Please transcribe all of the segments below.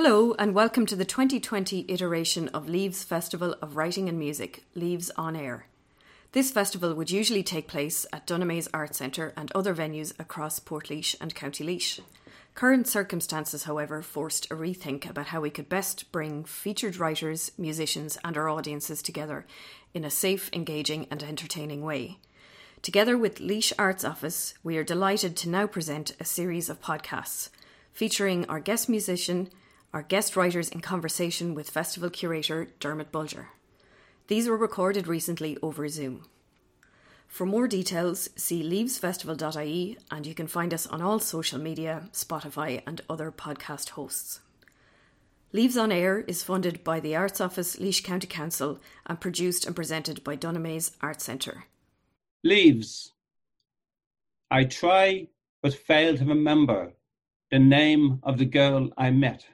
Hello, and welcome to the 2020 iteration of Leaves Festival of Writing and Music, Leaves on Air. This festival would usually take place at Dunamaise Art Centre and other venues across Portlaoise and County Laois. Current circumstances, however, forced a rethink about how we could best bring featured writers, musicians, and our audiences together in a safe, engaging, and entertaining way. Together with Laois Arts Office, we are delighted to now present a series of podcasts featuring our guest musician, our guest writers in conversation with festival curator Dermot Bolger. These were recorded recently over Zoom. For more details, see leavesfestival.ie and you can find us on all social media, Spotify, and other podcast hosts. Leaves on Air is funded by the Arts Office, Laois County Council, and produced and presented by Dunamaise Art Centre. Leaves. I try but fail to remember the name of the girl I met,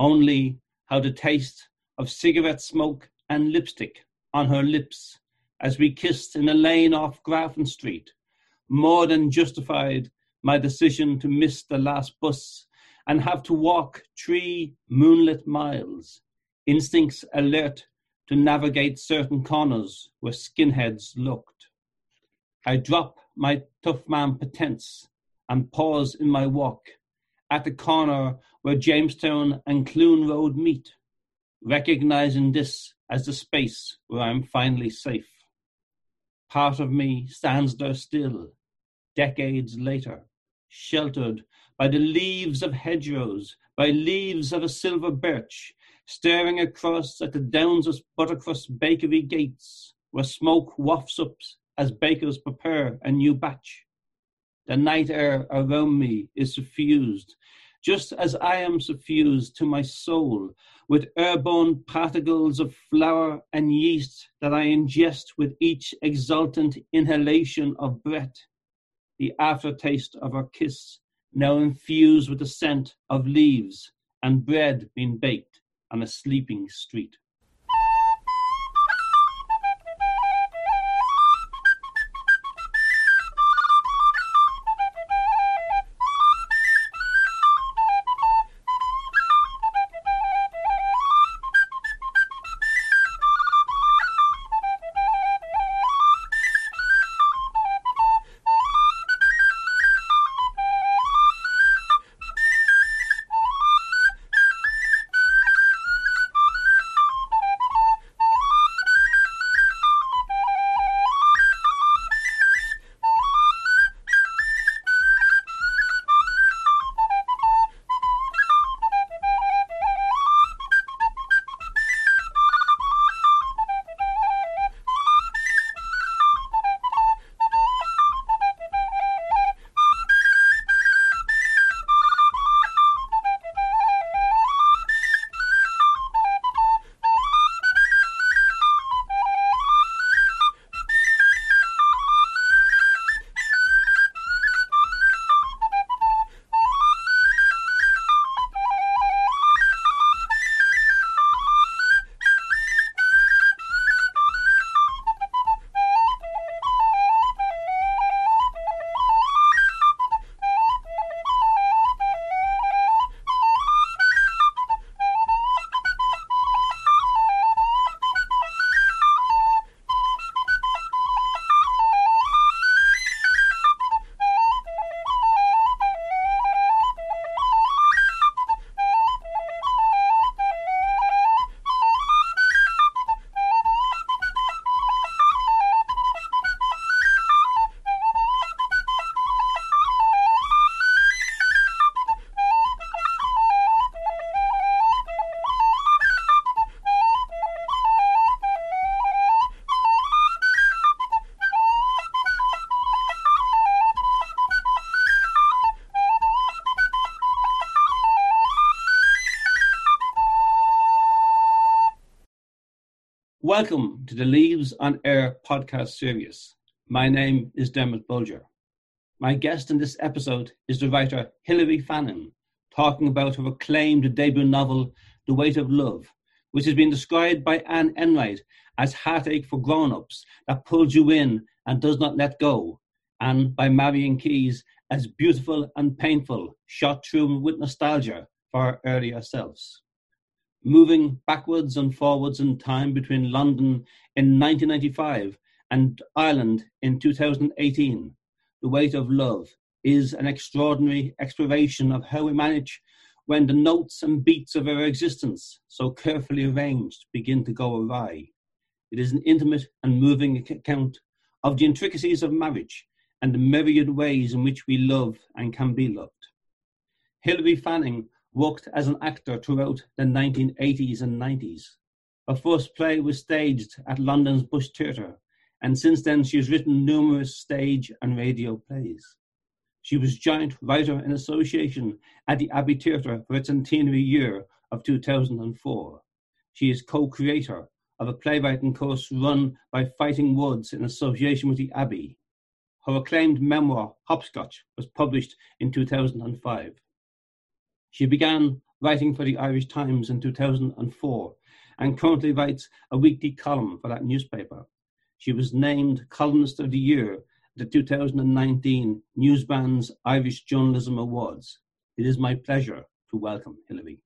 only how the taste of cigarette smoke and lipstick on her lips as we kissed in a lane off Grafton Street more than justified my decision to miss the last bus and have to walk three moonlit miles, instincts alert to navigate certain corners where skinheads looked. I drop my tough man pretense and pause in my walk at the corner where Jamestown and Clune Road meet, recognizing this as the space where I'm finally safe. Part of me stands there still, decades later, sheltered by the leaves of hedgerows, by leaves of a silver birch, staring across at the Downs of Buttercrust bakery gates, where smoke wafts up as bakers prepare a new batch. The night air around me is suffused just as I am suffused to my soul with airborne particles of flour and yeast that I ingest with each exultant inhalation of breath, the aftertaste of our kiss, now infused with the scent of leaves and bread being baked on a sleeping street. Welcome to the Leaves on Air podcast series. My name is Dermot Bolger. My guest in this episode is the writer Hilary Fannin, talking about her acclaimed debut novel, The Weight of Love, which has been described by Anne Enright as heartache for grown ups that pulls you in and does not let go, and by Marion Keyes as beautiful and painful, shot through with nostalgia for our earlier selves. Moving backwards and forwards in time between London in 1995 and Ireland in 2018, The Weight of Love is an extraordinary exploration of how we manage when the notes and beats of our existence, so carefully arranged, begin to go awry. It is an intimate and moving account of the intricacies of marriage and the myriad ways in which we love and can be loved. Hilary Fannin worked as an actor throughout the 1980s and 90s. Her first play was staged at London's Bush Theatre, and since then she has written numerous stage and radio plays. She was joint writer in association at the Abbey Theatre for its centenary year of 2004. She is co-creator of a playwriting course run by Fighting Words in association with the Abbey. Her acclaimed memoir, Hopscotch, was published in 2005. She began writing for the Irish Times in 2004 and currently writes a weekly column for that newspaper. She was named Columnist of the Year at the 2019 NewsBrands Irish Journalism Awards. It is my pleasure to welcome Hilary.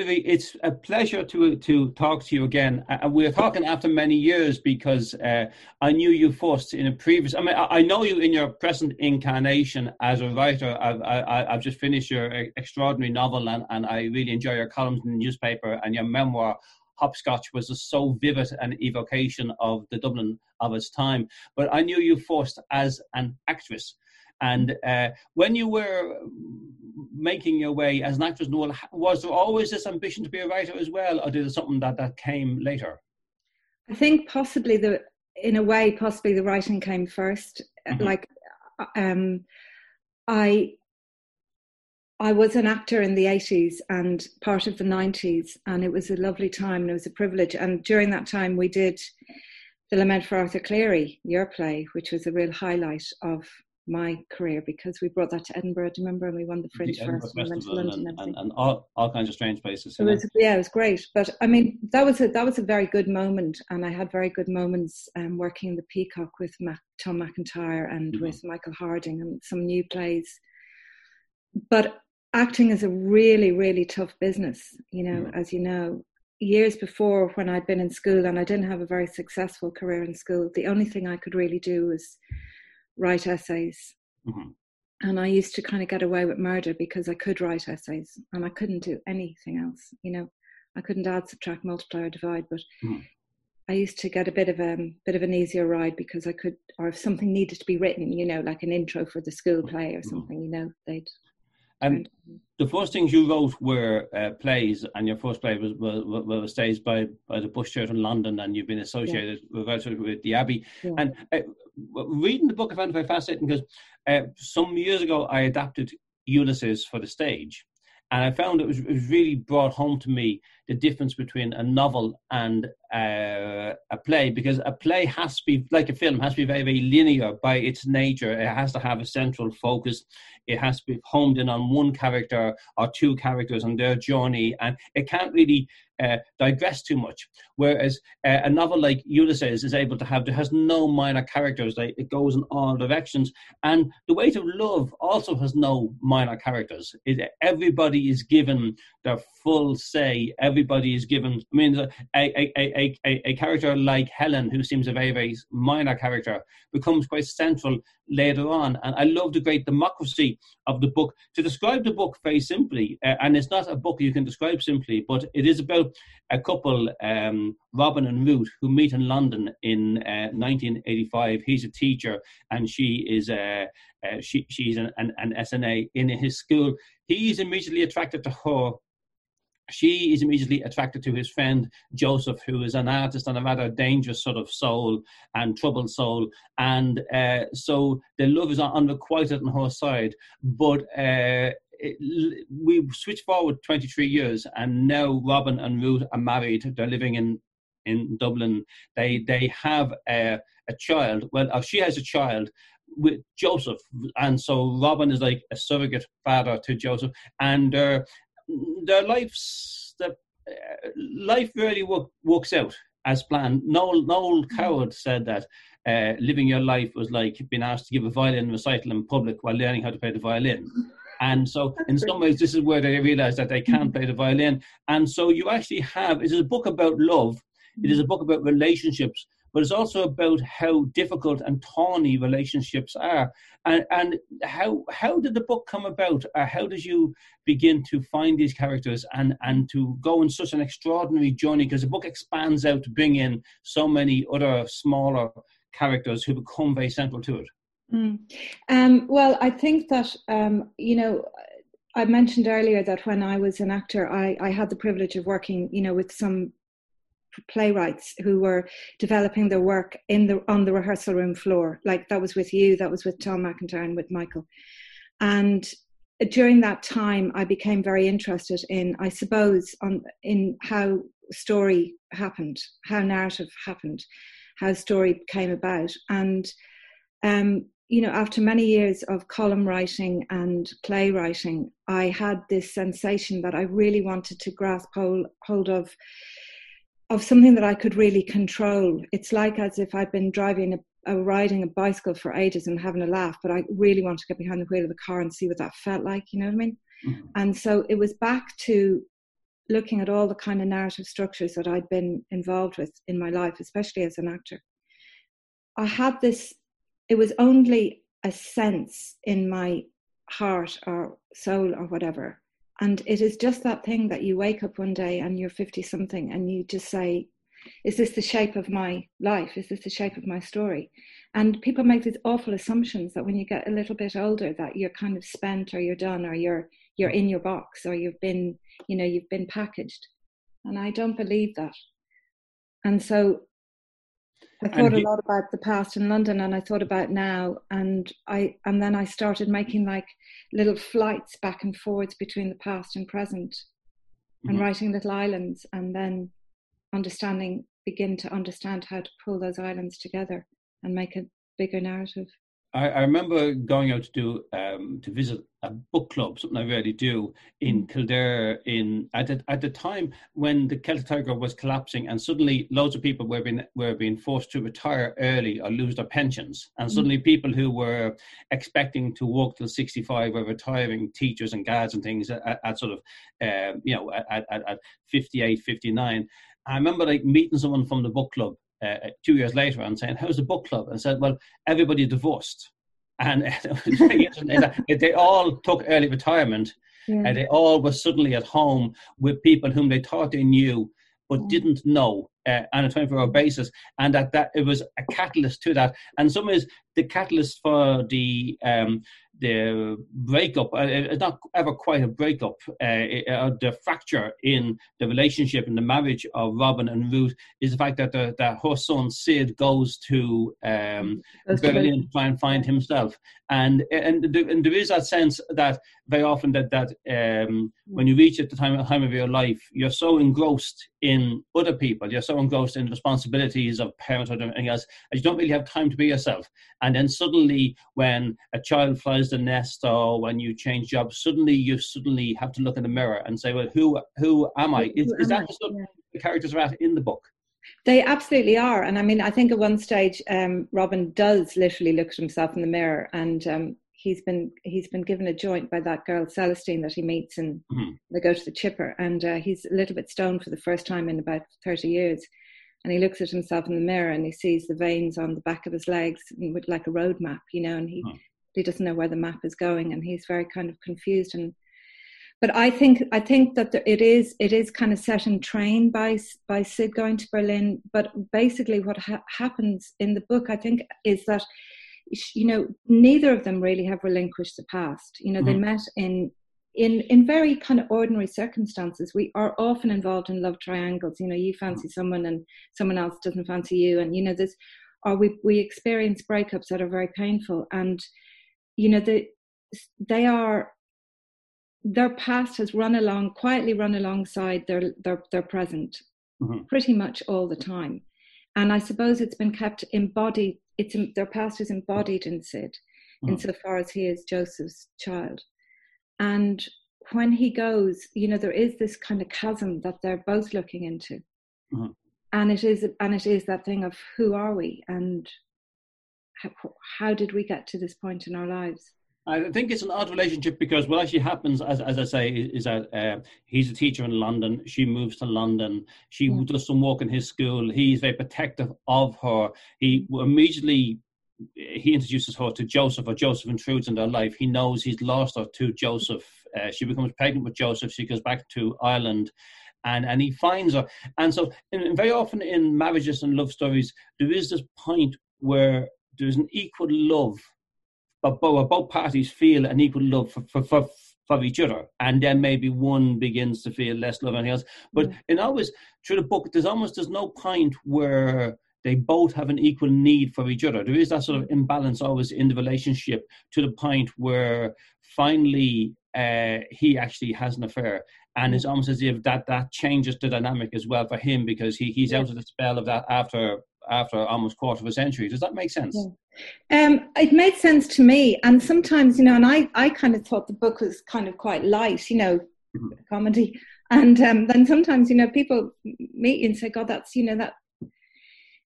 It's a pleasure to to talk to you again. Uh, we're talking after many years because uh, I knew you first in a previous. I mean, I, know you in your present incarnation as a writer. I've I, have just finished your extraordinary novel, and, and I really enjoy your columns in the newspaper and your memoir hopscotch was so vivid an evocation of the Dublin of its time. But I knew you first as an actress. And uh, when you were making your way as an actress, Noel, was there always this ambition to be a writer as well, or did it something that, that came later? I think possibly the, in a way, possibly the writing came 1st mm-hmm. Like, uh, um, I I was an actor in the 80s and part of the 90s, and it was a lovely time and it was a privilege. And during that time, we did The Lament for Arthur Cleary, your play, which was a real highlight of my career because we brought that to Edinburgh, do you remember? And we won the Fringe the first, and went to London and, and, and, all, all kinds of strange places. It was, yeah, it was great. But I mean, that was a that was a very good moment, and I had very good moments um, working in the Peacock with Mac, Tom MacIntyre and mm-hmm. with Michael Harding and some new plays. But acting is a really, really tough business, you know, as you know. Years before, when I'd been in school and I didn't have a very successful career in school, the only thing I could really do was write essays. Mm-hmm. And I used to kind of get away with murder because I could write essays and I couldn't do anything else, you know. I couldn't add, subtract, multiply, or divide, but mm-hmm. I used to get a bit of a um, bit of an easier ride because I could, or if something needed to be written, you know, like an intro for the school play or mm-hmm. something, you know, they'd and the first things you wrote were uh, plays, and your first play was was, was staged by, by the Bush Theatre in London, and you've been associated yeah. with, with the Abbey. Yeah. And uh, reading the book, I found it very fascinating because uh, some years ago I adapted Ulysses for the stage, and I found it was, it was really brought home to me the difference between a novel and uh, a play because a play has to be like a film has to be very very linear by its nature. It has to have a central focus. It has to be homed in on one character or two characters and their journey and it can't really uh, digress too much. Whereas uh, a novel like Ulysses is able to have, there has no minor characters, it goes in all directions. And The Weight of Love also has no minor characters. It, everybody is given their full say. Everybody is given, I mean, a, a, a, a, a character like Helen, who seems a very, very minor character, becomes quite central later on. And I love the great democracy of the book. To describe the book very simply, uh, and it's not a book you can describe simply, but it is about a couple, um, Robin and Ruth, who meet in London in uh, 1985. He's a teacher, and she is a uh, she, she's an, an, an SNA in his school. He's immediately attracted to her she is immediately attracted to his friend Joseph, who is an artist and a rather dangerous sort of soul and troubled soul. And uh, so the love is unrequited on her side. But uh, it, we switch forward 23 years, and now Robin and Ruth are married. They're living in in Dublin. They they have a, a child. Well, uh, she has a child with Joseph, and so Robin is like a surrogate father to Joseph, and uh, their lives, the uh, life really work, works out as planned. Noel, Noel Coward said that uh, living your life was like being asked to give a violin recital in public while learning how to play the violin. And so, in some ways, this is where they realize that they can't play the violin. And so, you actually have it is a book about love. It is a book about relationships, but it's also about how difficult and tawny relationships are. And, and how how did the book come about? Uh, how did you begin to find these characters and, and to go on such an extraordinary journey? Because the book expands out to bring in so many other smaller characters who become very central to it. Mm. Um, well, I think that, um, you know, I mentioned earlier that when I was an actor, I, I had the privilege of working, you know, with some playwrights who were developing their work in the on the rehearsal room floor. Like that was with you, that was with Tom MacIntyre and with Michael. And during that time, I became very interested in, I suppose, on in how story happened, how narrative happened, how story came about, and um, you know, after many years of column writing and playwriting, I had this sensation that I really wanted to grasp hold, hold of of something that I could really control. It's like as if I'd been driving a, a, riding a bicycle for ages and having a laugh, but I really want to get behind the wheel of the car and see what that felt like. You know what I mean? Mm-hmm. And so it was back to looking at all the kind of narrative structures that I'd been involved with in my life, especially as an actor. I had this it was only a sense in my heart or soul or whatever. And it is just that thing that you wake up one day and you're 50 something and you just say, Is this the shape of my life? Is this the shape of my story? And people make these awful assumptions that when you get a little bit older that you're kind of spent or you're done or you're you're in your box or you've been, you know, you've been packaged. And I don't believe that. And so I thought a lot about the past in London and I thought about now and I and then I started making like little flights back and forwards between the past and present mm-hmm. and writing little islands and then understanding begin to understand how to pull those islands together and make a bigger narrative. I, I remember going out to do um, to visit a book club, something I rarely do in mm. Kildare. In at the, at the time when the Celtic Tiger was collapsing, and suddenly loads of people were being were being forced to retire early or lose their pensions, and mm. suddenly people who were expecting to work till sixty five were retiring, teachers and guards and things at, at sort of uh, you know at, at, at 58, 59. I remember like meeting someone from the book club uh, two years later and saying, "How's the book club?" And I said, "Well, everybody divorced." and they all took early retirement yeah. and they all were suddenly at home with people whom they thought they knew but yeah. didn't know uh, on a 24 hour basis and that, that it was a catalyst to that and some is the catalyst for the um, the breakup, uh, it's not ever quite a breakup, uh, uh, the fracture in the relationship and the marriage of Robin and Ruth is the fact that, the, that her son Sid goes to um, Berlin to try and find himself. And, and, and there is that sense that very often that, that um, when you reach at the time, time of your life, you're so engrossed in other people, you're so engrossed in responsibilities of parenthood and everything else, and you don't really have time to be yourself. And then suddenly, when a child flies the nest or when you change jobs, suddenly you suddenly have to look in the mirror and say, "Well, who who am I?" Is, is that the yeah. the characters are at in the book? They absolutely are, and I mean, I think at one stage, um, Robin does literally look at himself in the mirror, and um, he's been he's been given a joint by that girl Celestine that he meets, and mm-hmm. they go to the chipper, and uh, he's a little bit stoned for the first time in about thirty years, and he looks at himself in the mirror and he sees the veins on the back of his legs with like a road map, you know, and he oh. He doesn't know where the map is going, and he's very kind of confused and. But I think I think that it is it is kind of set in train by by Sid going to Berlin. But basically, what ha- happens in the book, I think, is that you know neither of them really have relinquished the past. You know, mm-hmm. they met in in in very kind of ordinary circumstances we are often involved in love triangles you know you fancy someone and someone else doesn't fancy you and you know this or we we experience breakups that are very painful and you know the they are their past has run along quietly run alongside their their, their present mm-hmm. pretty much all the time and i suppose it's been kept embodied it's their past is embodied in sid mm-hmm. insofar as he is joseph's child and when he goes, you know, there is this kind of chasm that they're both looking into. Mm-hmm. And it is and it is that thing of who are we and how, how did we get to this point in our lives? I think it's an odd relationship because what actually happens, as, as I say, is, that uh, he's a teacher in London. She moves to London. She mm. does some work in his school. He's very protective of her. He immediately he introduces her to Joseph, or Joseph intrudes in their life. He knows he's lost her to Joseph. Uh, she becomes pregnant with Joseph. She goes back to Ireland. And, and he finds her. And so, in, very often in marriages and love stories, there is this point where there's an equal love but both, both parties feel an equal love for, for, for, for each other, and then maybe one begins to feel less love than the else. But mm. in always through the book, there's almost there's no point where they both have an equal need for each other. There is that sort of imbalance always in the relationship to the point where finally uh, he actually has an affair, and it's almost as if that that changes the dynamic as well for him because he he's out of the spell of that after after almost quarter of a century. Does that make sense? Yeah. Um, it made sense to me, and sometimes you know, and I I kind of thought the book was kind of quite light, you know, mm-hmm. comedy, and um, then sometimes you know people meet you and say, God, that's you know that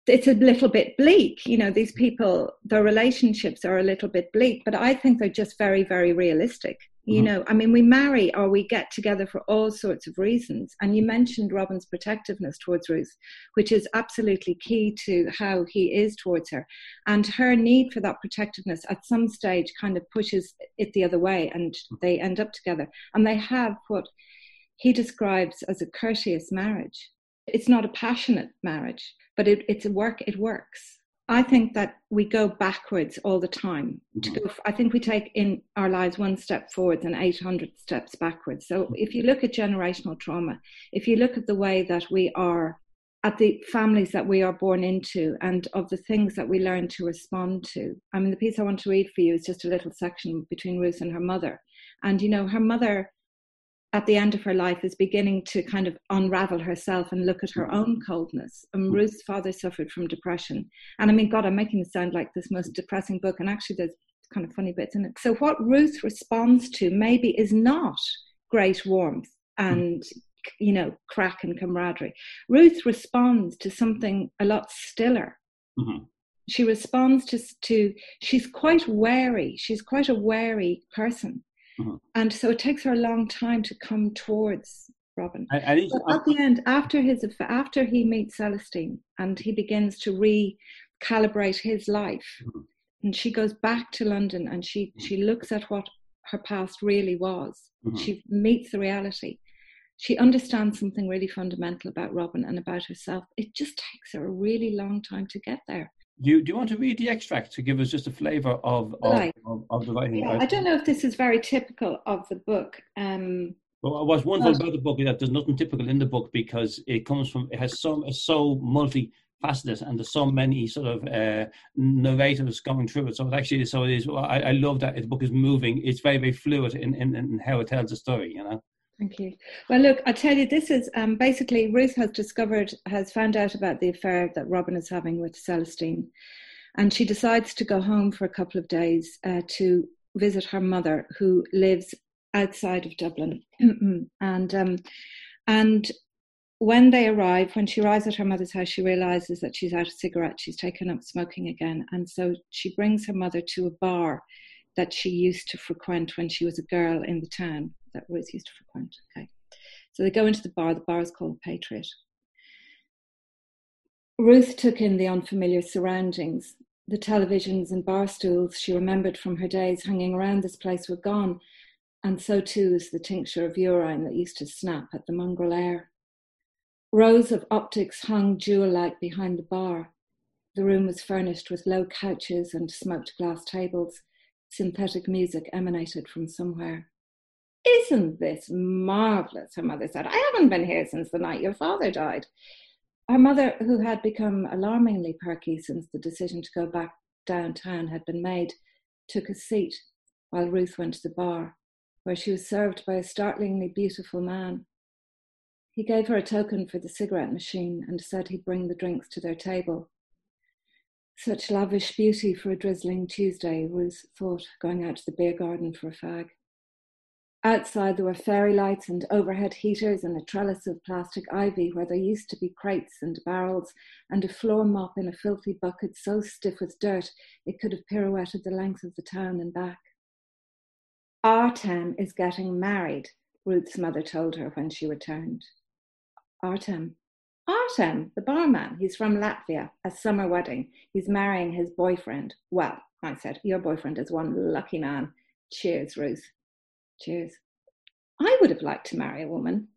it's a little bit bleak you know these people their relationships are a little bit bleak but i think they're just very very realistic you mm-hmm. know i mean we marry or we get together for all sorts of reasons. And you mentioned robin's protectiveness towards ruth which is absolutely key to how he is towards her. And her need for that protectiveness at some stage kind of pushes it the other way and they end up together. And they have what he describes as a courteous marriage. It's not a passionate marriage but it, it's a work it works I think that we go backwards all the time. Mm-hmm. Go, I think we take in our lives one step forwards and 800 steps backwards. So if you look at generational trauma, if you look at the way that we are, at the families that we are born into, and of the things that we learn to respond to. I mean, the piece I want to read for you is just a little section between Ruth and her mother. And, you know, her mother at the end of her life is beginning to kind of unravel herself and look at her own coldness. And mm. Ruth's father suffered from depression. And I mean, God, I'm making it sound like this most depressing book. And actually, there's kind of funny bits in it. So, what Ruth responds to maybe is not great warmth and, you know, crack and camaraderie. Ruth responds to something a lot stiller. Mm-hmm. She responds to, to, she's quite wary. She's quite a wary person Mm-hmm. And so it takes her a long time to come towards Robin. I, I but at the end, after his after he meets Celestine and he begins to recalibrate his life, mm-hmm. and she goes back to London and she mm-hmm. she looks at what her past really was. Mm-hmm. She meets the reality. She understands something really fundamental about Robin and about herself. It just takes her a really long time to get there. Do you, do you want to read the extract to give us just a flavour of, of, of, of, the writing? Yeah, I don't know if this is very typical of the book. Um, well, what's wonderful about the book is that there's nothing typical in the book because it comes from, it has so, so multifaceted and there's so many sort of uh, narratives going through it. So it actually, so it is, I, I love that the book is moving. It's very, very fluid in, in, in how it tells the story, you know? Thank you. Well, look, I tell you, this is um, basically Ruth has discovered, has found out about the affair that Robin is having with Celestine, and she decides to go home for a couple of days uh, to visit her mother, who lives outside of Dublin. and um, and when they arrive, when she arrives at her mother's house, she realizes that she's out of cigarettes. She's taken up smoking again, and so she brings her mother to a bar that she used to frequent when she was a girl in the town that Ruth used to frequent. Okay. So they go into the bar. The bar is called Patriot. Ruth took in the unfamiliar surroundings. The televisions and bar stools she remembered from her days hanging around this place were gone, and so too is the tincture of urine that used to snap at the mongrel air. Rows of optics hung jewel like behind the bar. The room was furnished with low couches and smoked glass tables. Synthetic music emanated from somewhere. Isn't this marvelous? Her mother said. I haven't been here since the night your father died. Her mother, who had become alarmingly perky since the decision to go back downtown had been made, took a seat while Ruth went to the bar, where she was served by a startlingly beautiful man. He gave her a token for the cigarette machine and said he'd bring the drinks to their table. Such lavish beauty for a drizzling Tuesday, Ruth thought, going out to the beer garden for a fag. Outside, there were fairy lights and overhead heaters and a trellis of plastic ivy where there used to be crates and barrels, and a floor mop in a filthy bucket so stiff with dirt it could have pirouetted the length of the town and back. Artem is getting married, Ruth's mother told her when she returned. Artem. Artem, the barman. He's from Latvia, a summer wedding. He's marrying his boyfriend. Well, I said, your boyfriend is one lucky man. Cheers, Ruth. Cheers. I would have liked to marry a woman.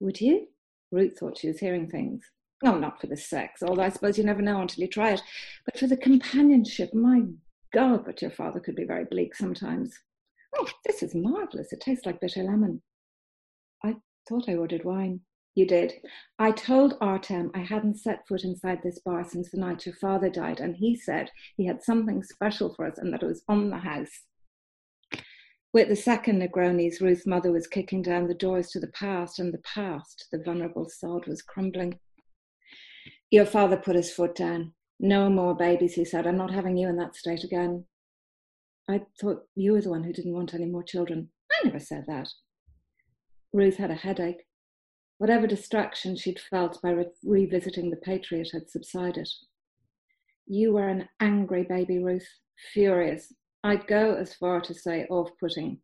Would you? Ruth thought she was hearing things. Oh, not for the sex, although I suppose you never know until you try it, but for the companionship. My God, but your father could be very bleak sometimes. Oh, this is marvellous. It tastes like bitter lemon. I thought I ordered wine. You did. I told Artem I hadn't set foot inside this bar since the night your father died, and he said he had something special for us and that it was on the house. With the second Negronis, Ruth's mother was kicking down the doors to the past, and the past, the vulnerable sod, was crumbling. Your father put his foot down. No more babies, he said. I'm not having you in that state again. I thought you were the one who didn't want any more children. I never said that. Ruth had a headache. Whatever distraction she'd felt by re- revisiting the Patriot had subsided. You were an angry baby, Ruth, furious. I'd go as far to say off putting.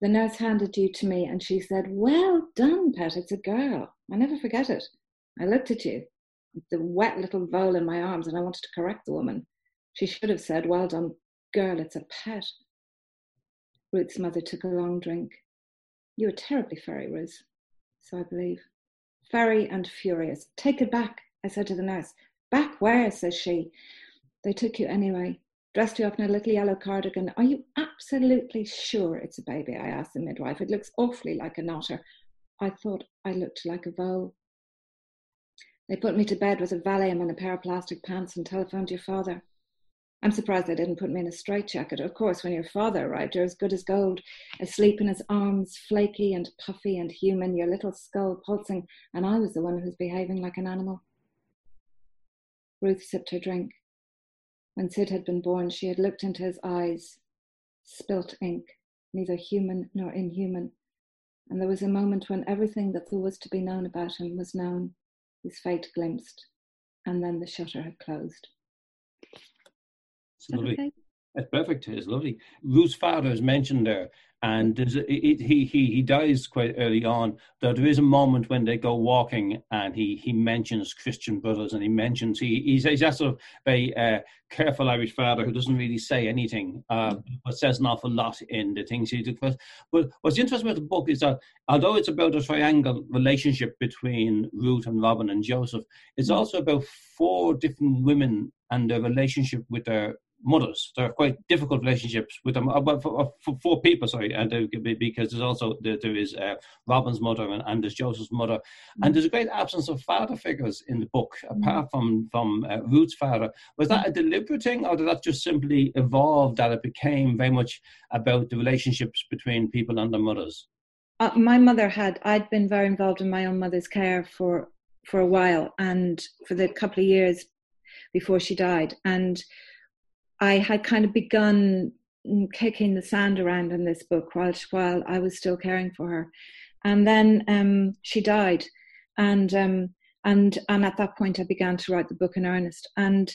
The nurse handed you to me and she said, Well done, pet, it's a girl. I never forget it. I looked at you, the wet little vole in my arms, and I wanted to correct the woman. She should have said, Well done, girl, it's a pet. Ruth's mother took a long drink. You were terribly furry, Ruth. So I believe. Furry and furious. Take it back, I said to the nurse. Back where? says she. They took you anyway. Dressed you up in a little yellow cardigan. Are you absolutely sure it's a baby? I asked the midwife. It looks awfully like an otter. I thought I looked like a vole. They put me to bed with a Valium and a pair of plastic pants and telephoned your father. I'm surprised they didn't put me in a straitjacket. Of course, when your father arrived, you're as good as gold, asleep in his arms, flaky and puffy and human, your little skull pulsing, and I was the one who was behaving like an animal. Ruth sipped her drink. When Sid had been born, she had looked into his eyes, spilt ink, neither human nor inhuman, and there was a moment when everything that there was to be known about him was known his fate glimpsed, and then the shutter had closed. It's lovely. Okay? It's perfect. It's lovely. Ruth's father is mentioned there, and it, it, he he he dies quite early on. Though there is a moment when they go walking, and he he mentions Christian brothers, and he mentions he he's, he's that sort of very uh, careful Irish father who doesn't really say anything, uh, but says an awful lot in the things he does. But what's interesting about the book is that although it's about a triangle relationship between Ruth and Robin and Joseph, it's mm. also about four different women and their relationship with their mothers. They're quite difficult relationships with them. Uh, for, uh, for, for people, sorry, and because there's also there is uh, Robin's mother and, and, there's Joseph's mother, mm-hmm. and there's a great absence of father figures in the book mm-hmm. apart from from uh, Ruth's father. Was that a deliberate thing, or did that just simply evolve that it became very much about the relationships between people and their mothers? Uh, my mother had. I'd been very involved in my own mother's care for for a while, and for the couple of years before she died, and I had kind of begun kicking the sand around in this book while while I was still caring for her, and then um, she died, and um, and and at that point I began to write the book in earnest, and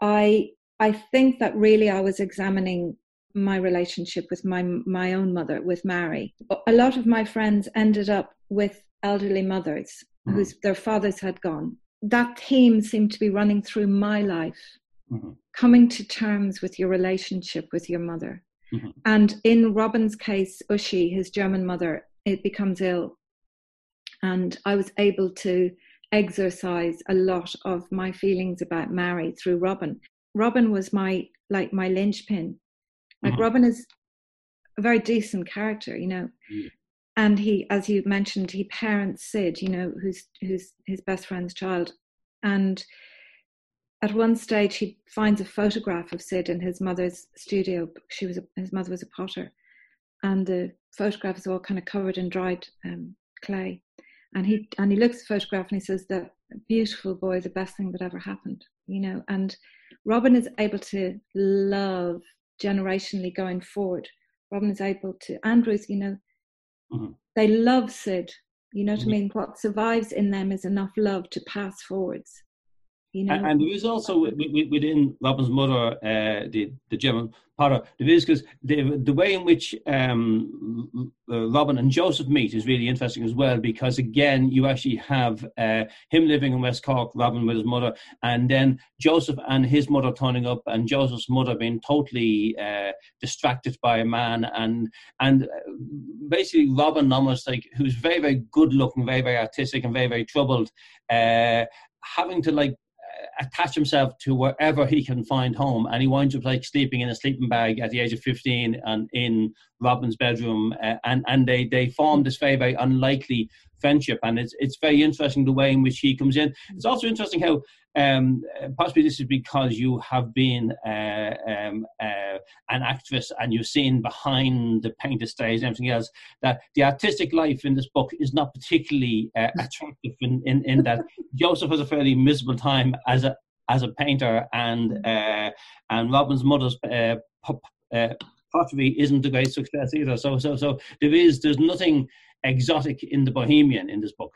I I think that really I was examining my relationship with my my own mother with Mary. A lot of my friends ended up with elderly mothers mm-hmm. whose their fathers had gone. That theme seemed to be running through my life mm-hmm. coming to terms with your relationship with your mother. Mm-hmm. And in Robin's case, Uschi, his German mother, it becomes ill. And I was able to exercise a lot of my feelings about Mary through Robin. Robin was my like my linchpin. Like mm-hmm. Robin is a very decent character, you know. Yeah. And he, as you mentioned, he parents Sid, you know, who's who's his best friend's child. And at one stage he finds a photograph of Sid in his mother's studio. She was a, his mother was a potter, and the photograph is all kind of covered in dried um, clay. And he and he looks at the photograph and he says, "The beautiful boy, the best thing that ever happened." You know, and Robin is able to love generationally going forward. Robin is able to Andrews, you know, mm-hmm. they love Sid. You know what mm-hmm. I mean? What survives in them is enough love to pass forwards You know? And there is also within Robin's mother, uh, the the German Potter, there is because the the way in which um, Robin and Joseph meet is really interesting as well because again you actually have uh, him living in West Cork, Robin with his mother, and then Joseph and his mother turning up, and Joseph's mother being totally uh, distracted by a man, and and uh, basically Robin almost like who's very very good looking, very very artistic, and very very troubled, uh, having to like attach himself to wherever he can find home, and he winds up like sleeping in a sleeping bag at the age of fifteen and in Robin's bedroom, uh, and and they they form this very very unlikely friendship, and it's it's very interesting the way in which he comes in. It's also interesting how um, possibly this is because you have been uh, um, uh, an actress and you've seen behind the painted stage and everything else that the artistic life in this book is not particularly uh, attractive in, in, in that Joseph has a fairly miserable time as a as a painter and uh, and Robin's mother's uh, uh, pottery isn't a great success either. So so so there is there's nothing exotic in the Bohemian in this book.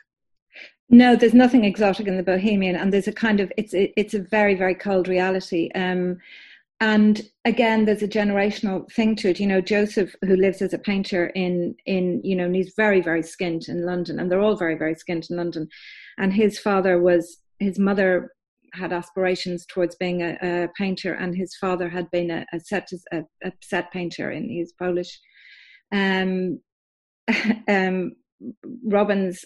No, there's nothing exotic in the Bohemian, and there's a kind of it's it's a very very cold reality. Um, and again, there's a generational thing to it. You know, Joseph, who lives as a painter in in you know, he's very very skint in London, and they're all very very skint in London. And his father was his mother had aspirations towards being a, a painter, and his father had been a, a set a, a, set painter, and he's Polish. Um, um, Robin's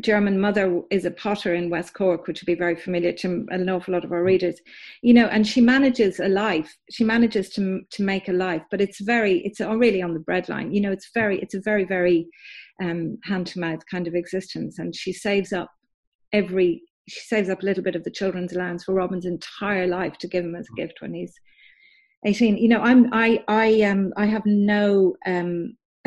German mother is a potter in West Cork, which would be very familiar to an awful lot of our readers, you know, and she manages a life. She manages to to make a life, but it's very, it's really on the breadline. You know, it's very, it's a very, very um, hand to mouth kind of existence, and she saves up every, she saves up a little bit of the children's allowance for Robin's entire life to give him as a gift when he's eighteen. You know, I'm, I, I, um, I have no. Um,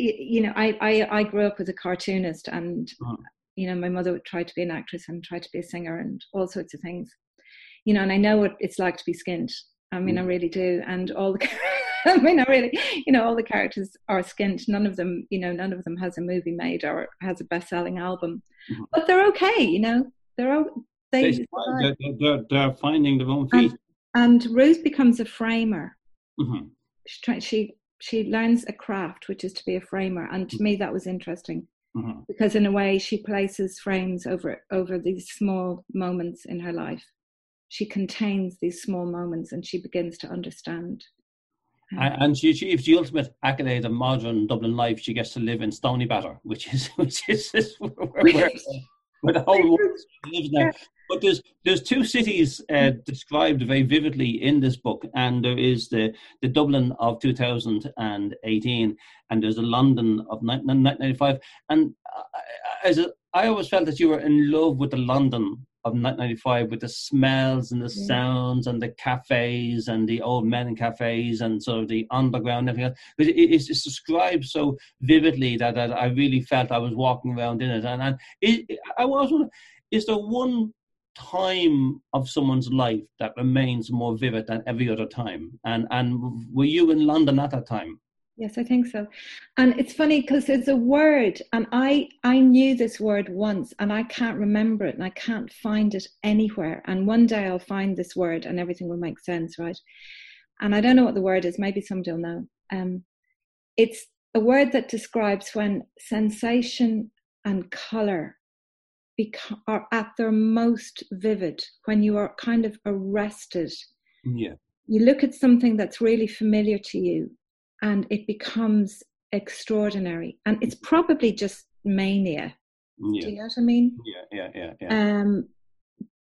you know, I, I, I grew up as a cartoonist and, uh-huh. you know, my mother would try to be an actress and try to be a singer and all sorts of things, you know, and I know what it's like to be skint. I mean, mm. I really do. And all the, I mean, I really, you know, all the characters are skint. None of them, you know, none of them has a movie made or has a best-selling album, mm-hmm. but they're okay. You know, they're they, they are they're, they're, finding their own feet. And, and Ruth becomes a framer. Mm-hmm. She, she she learns a craft, which is to be a framer, and to me that was interesting mm-hmm. because in a way she places frames over over these small moments in her life. She contains these small moments, and she begins to understand. And she achieves the ultimate accolade of modern Dublin life. She gets to live in Stoneybatter, which is which is where, where, where the whole world lives now. But there's there's two cities uh, described very vividly in this book, and there is the the Dublin of 2018, and there's the London of 1995. And as a, I always felt that you were in love with the London of 1995 with the smells and the yeah. sounds and the cafes and the old men in cafes and sort of the underground and everything else. But it, it's, it's, described so vividly that, that I really felt I was walking around in it. And, and it, I was wondering, is there one time of someone's life that remains more vivid than every other time. And and were you in London at that time? Yes, I think so. And it's funny because there's a word, and I I knew this word once, and I can't remember it, and I can't find it anywhere. And one day I'll find this word, and everything will make sense, right? And I don't know what the word is. Maybe somebody will know. Um, it's a word that describes when sensation and color are at their most vivid when you are kind of arrested. Yeah. You look at something that's really familiar to you and it becomes extraordinary. And it's probably just mania. Yeah. Do you know what I mean? Yeah, yeah, yeah, yeah. Um,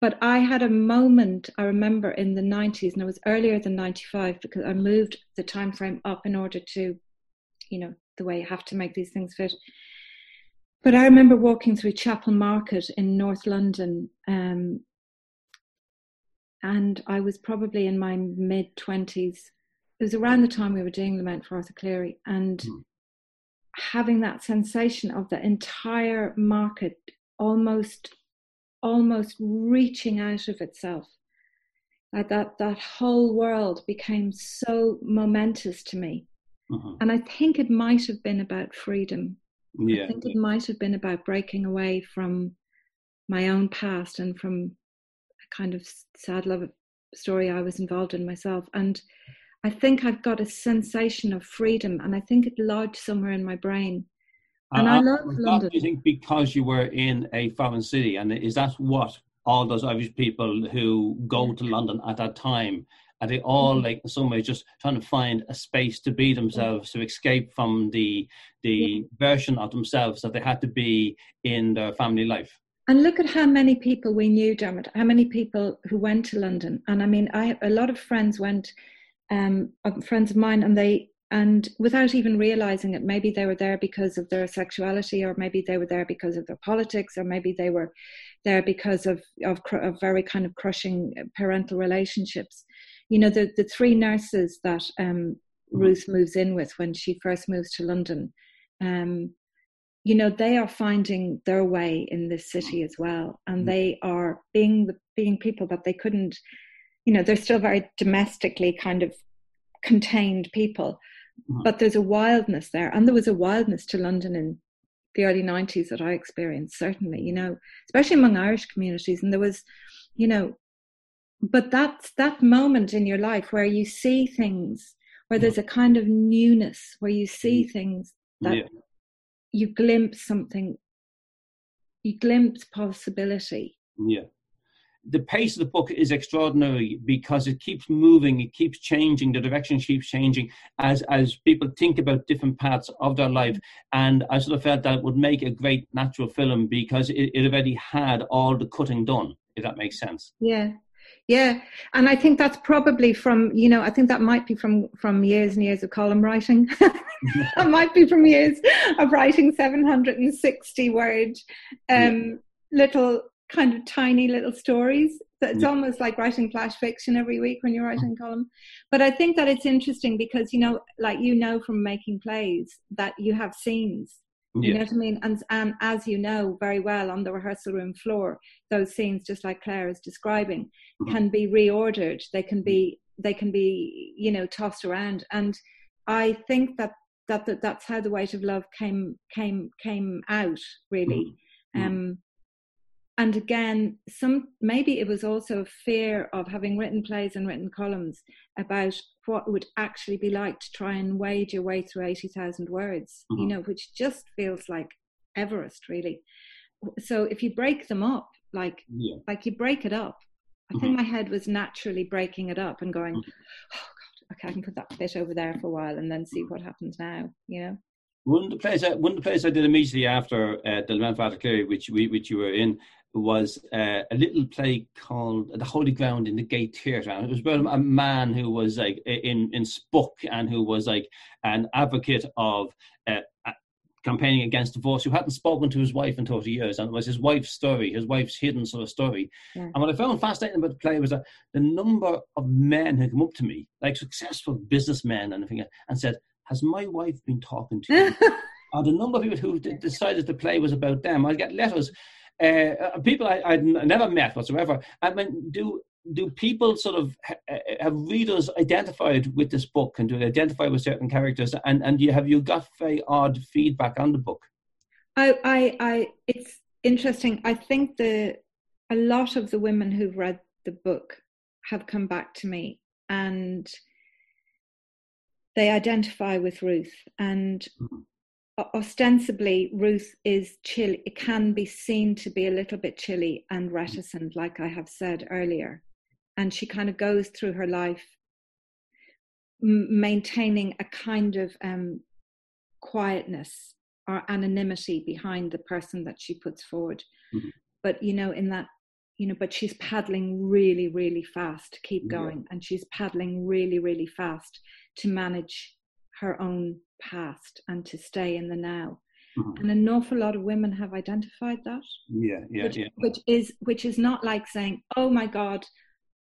but I had a moment I remember in the 90s, and it was earlier than 95 because I moved the time frame up in order to, you know, the way you have to make these things fit. But I remember walking through Chapel Market in North London, um, and I was probably in my mid 20s. It was around the time we were doing Lament for Arthur Cleary, and mm. having that sensation of the entire market almost almost reaching out of itself like that that whole world became so momentous to me uh-huh. and i think it might have been about freedom yeah. I think it might have been about breaking away from my own past and from a kind of sad love story I was involved in myself. And I think I've got a sensation of freedom, and I think it lodged somewhere in my brain. And uh, I love London. Do you think because you were in a foreign city, and is that what all those Irish people who go to London at that time are they all mm-hmm. like in some ways just trying to find a space to be themselves to escape from the the yeah. version of themselves that they had to be in their family life and look at how many people we knew dermot how many people who went to london and i mean i a lot of friends went um, friends of mine and they and without even realizing it maybe they were there because of their sexuality or maybe they were there because of their politics or maybe they were there because of of, of very kind of crushing parental relationships you know the the three nurses that um, mm-hmm. Ruth moves in with when she first moves to London, um, you know they are finding their way in this city as well, and mm-hmm. they are being the being people that they couldn't, you know, they're still very domestically kind of contained people, mm-hmm. but there's a wildness there, and there was a wildness to London in the early 90s that I experienced, certainly, you know, especially among Irish communities. And there was, you know, but that's that moment in your life where you see things where there's a kind of newness where you see mm. things that yeah. you glimpse something you glimpse possibility. Yeah. The pace of the book is extraordinary because it keeps moving it keeps changing the direction keeps changing as as people think about different parts of their life. And i sort of felt that would make a great natural film because it, it already had all the cutting done if that makes sense. Yeah yeah. And i think that's probably from you know i think that might be from from years and years of column writing. That might be from years of writing 760 word um, yeah. little kind of tiny little stories. So it's yeah. almost like writing flash fiction every week when you're writing a column. But i think that it's interesting because you know like you know from making plays that you have scenes you know what I mean? And, and as you know very well on the rehearsal room floor, those scenes, just like Claire is describing, mm-hmm. can be reordered. They can be they can be you know tossed around. And I think that that, that that's how the weight of love came came came out really. Mm-hmm. Um, and again some maybe it was also a fear of having written plays and written columns about what it would actually be like to try and wade your way through 80,000 words mm-hmm. you know which just feels like everest really so if you break them up like yeah. like you break it up i mm-hmm. think my head was naturally breaking it up and going mm-hmm. oh god okay i can put that bit over there for a while and then see what happens now you know one of the plays, I, one of the plays I did immediately after uh, the Lament for Arthur Cleary, which we, which you were in, was uh, a little play called The Holy Ground in the Gate Theatre. And it was about a man who was like in, in SPUC and who was like an advocate of uh, campaigning against divorce who hadn't spoken to his wife in 30 years. And it was his wife's story, his wife's hidden sort of story. Yeah. And what I found fascinating about the play was that the number of men who come up to me, like successful businessmen and everything, and said, Has my wife been talking to you? or the number of people who decided the play was about them. I get letters uh, uh, people I, I'd never met whatsoever. I mean, do do people sort of uh, have readers identified with this book and do they identify with certain characters? And and you have you got very odd feedback on the book? I I, I it's interesting. I think the a lot of the women who've read the book have come back to me and they identify with Ruth. And. Mm-hmm ostensibly ruth is chill it can be seen to be a little bit chilly and reticent like i have said earlier. And she kind of goes through her life m- maintaining a kind of um, quietness or anonymity behind the person that she puts forward. Mm-hmm. but you know in that you know but she's paddling really really fast. To keep going. Yeah. and she's paddling really really fast to manage her own past and to stay in the now. Mm-hmm. And an awful lot of women have identified that. Yeah, yeah, which, yeah. Which is which is not like saying, "Oh my God,"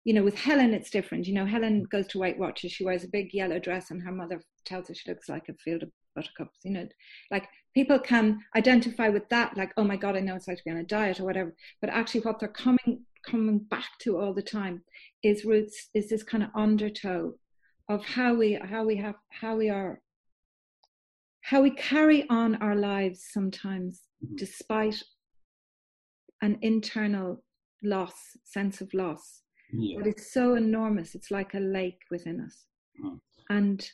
you know. With Helen, it's different. You know, Helen goes to Weight Watchers. She wears a big yellow dress, and her mother tells her she looks like a field of buttercups. You know, like people can identify with that. Like, "Oh my God, I know it's like to be on a diet or whatever." But actually, what they're coming coming back to all the time is Ruth's is this kind of undertow of how we how we have how we are how we carry on our lives sometimes mm-hmm. despite an internal loss, sense of loss. Yeah. But it's so enormous. It's like a lake within us. Mhm. And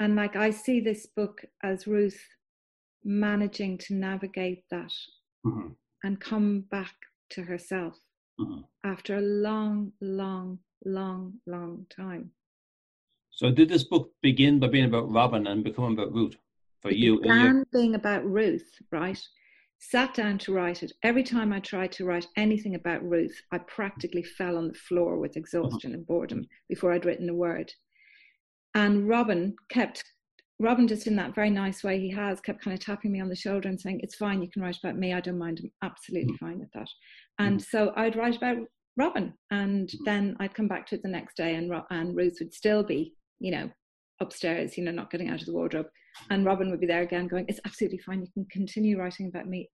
and like I see this book as Ruth managing to navigate that Mhm. and come back to herself Mhm. after a long, long, long, long time. So did this book begin by being about Robin and becoming about Ruth for It you? in your- being about Ruth, right? Sat down to write it. Every time I tried to write anything about Ruth, I practically fell on the floor with exhaustion and boredom before I'd written a word. And Robin kept, Robin just in that very nice way he has, kept kind of tapping me on the shoulder and saying, It's fine, you can write about me. I don't mind. I'm absolutely fine with that. And so I'd write about Robin. And then I'd come back to it the next day and, and Ruth would still be, you know, upstairs, you know, not getting out of the wardrobe. And Robin would be there again going, It's absolutely fine. You can continue writing about me.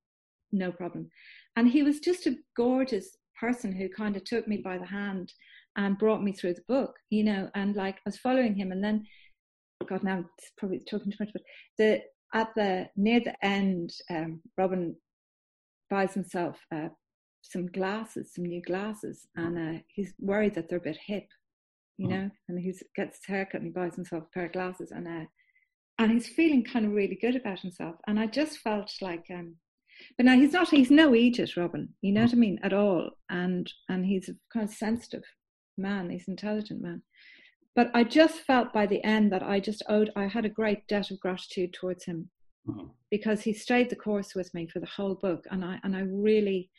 No problem. And he was just a gorgeous person who kind of took me by the hand and brought me through the book, you know, and like I was following him. And then, God, now it's probably talking too much, but the at the near the end, um, Robin buys himself uh, some glasses, some new glasses, and uh, he's worried that they're a bit hip, you Mhm. know. And he gets his haircut and he buys himself a pair of glasses, and uh, and he's feeling kind of really good about himself. And I just felt like, um, but now he's not, he's no Egypt, Robin, you know what I mean, at all. And and he's a kind of sensitive man, he's an intelligent man. But I just felt by the end that I just owed, I had a great debt of gratitude towards him Mhm. because he stayed the course with me for the whole book, and I and I really,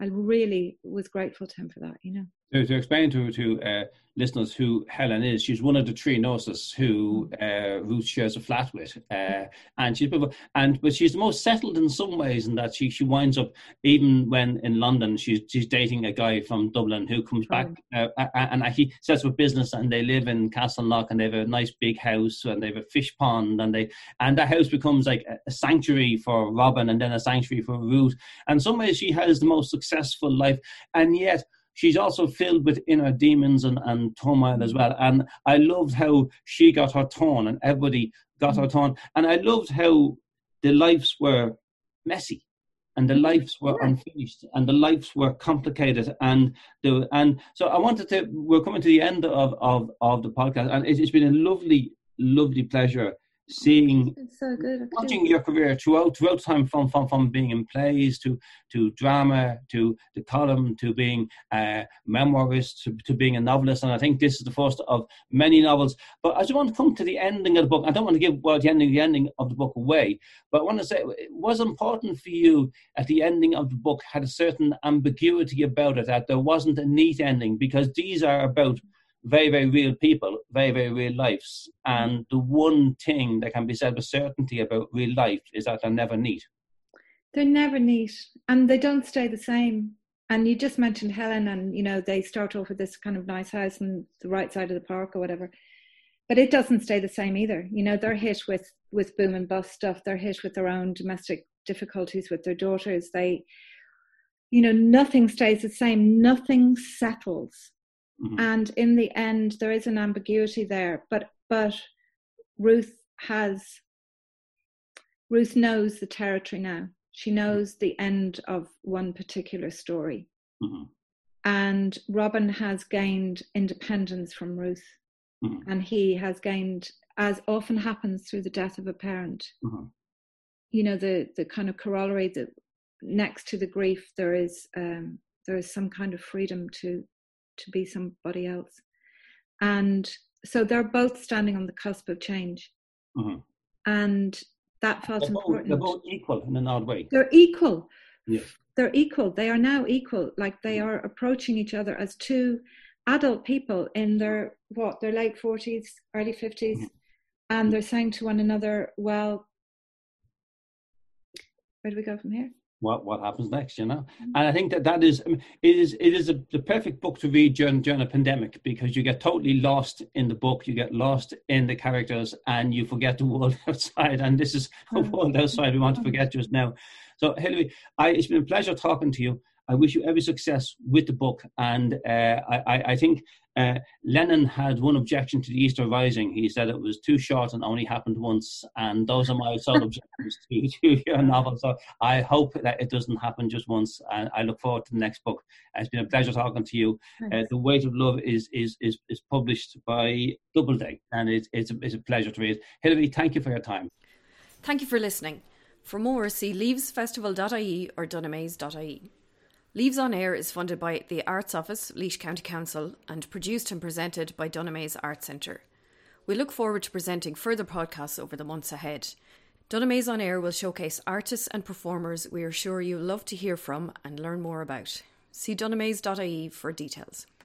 I really was grateful to him for that. You know. To, to explain to to uh, listeners who Helen is, she's one of the three nurses who uh, Ruth shares a flat with, uh, and she's and but she's the most settled in some ways in that she she winds up even when in London she's she's dating a guy from Dublin who comes back uh, and he sets up business and they live in Castle Castleknock and they have a nice big house and they have a fish pond and they and that house becomes like a, a sanctuary for Robin and then a sanctuary for Ruth. And in some ways she has the most successful life, and yet she's also filled with inner demons and, and turmoil as well. And I loved how she got her turn and everybody got her mm. turn. And I loved how the lives were messy and the lives were unfinished and the lives were complicated and the and so I wanted to we're coming to the end of of, of the podcast and it, it's been a lovely lovely pleasure seeing so good. watching your career throughout throughout time from from from being in plays to to drama to the column to being uh, a memoirist to, to being a novelist. And I think this is the first of many novels. But I just want to come to the ending of the book. I don't want to give well, the ending the ending of the book away. But I want to say it was important for you at the ending of the book had a certain ambiguity about it that there wasn't a neat ending because these are about very, very real people, very, very real lives. Mm-hmm. And the one thing that can be said with certainty about real life is that they're never neat. They're never neat, and they don't stay the same. And you just mentioned Helen, and you know they start off with this kind of nice house on the right side of the park or whatever, but it doesn't stay the same either. You know they're hit with with boom and bust stuff. They're hit with their own domestic difficulties with their daughters. They, you know, nothing stays the same. Nothing settles. Mhm. and in the end there is an ambiguity there but but ruth has ruth knows the territory now she knows the end of one particular story Mhm. and robin has gained independence from ruth Mhm. and he has gained as often happens through the death of a parent Mhm. you know the the kind of corollary that next to the grief there is um there is some kind of freedom to to be somebody else. And so they're both standing on the cusp of change. Mhm. and that felt They're both, important. they're both equal in an odd way. they're equal. Yeah. they're equal. They are now equal. Like they are approaching each other as two adult people in their what their late 40s early 50s Mhm. and they're saying to one another well where do we go from here What what happens next, you know? Mhm. And I think that that is it is it is a, the perfect book to read during during a pandemic because you get totally lost in the book, you get lost in the characters, and you forget the world outside. And this is the Mhm. world outside we want to forget just now. So Hilary, I it's been a pleasure talking to you. I wish you every success with the book. And uh, I, I, think uh, Lenin had one objection to the Easter Rising. He said it was too short and only happened once. And those are my sole objections to, to your novel. So I hope that it doesn't happen just once. And I look forward to the next book. It's been a pleasure talking to you. Uh, the Weight of Love is, is, is, is published by Doubleday, and it, it's, a, it's a pleasure to read. Hilary, thank you for your time. Thank you for listening. For more, see leavesfestival.ie or dunamaise.ie. Leaves on Air is funded by the Arts Office, Laois County Council, and produced and presented by Dunamaise Arts Centre. We look forward to presenting further podcasts over the months ahead. Dunamaise on Air will showcase artists and performers we are sure you'll love to hear from and learn more about. See dunamaise.ie for details.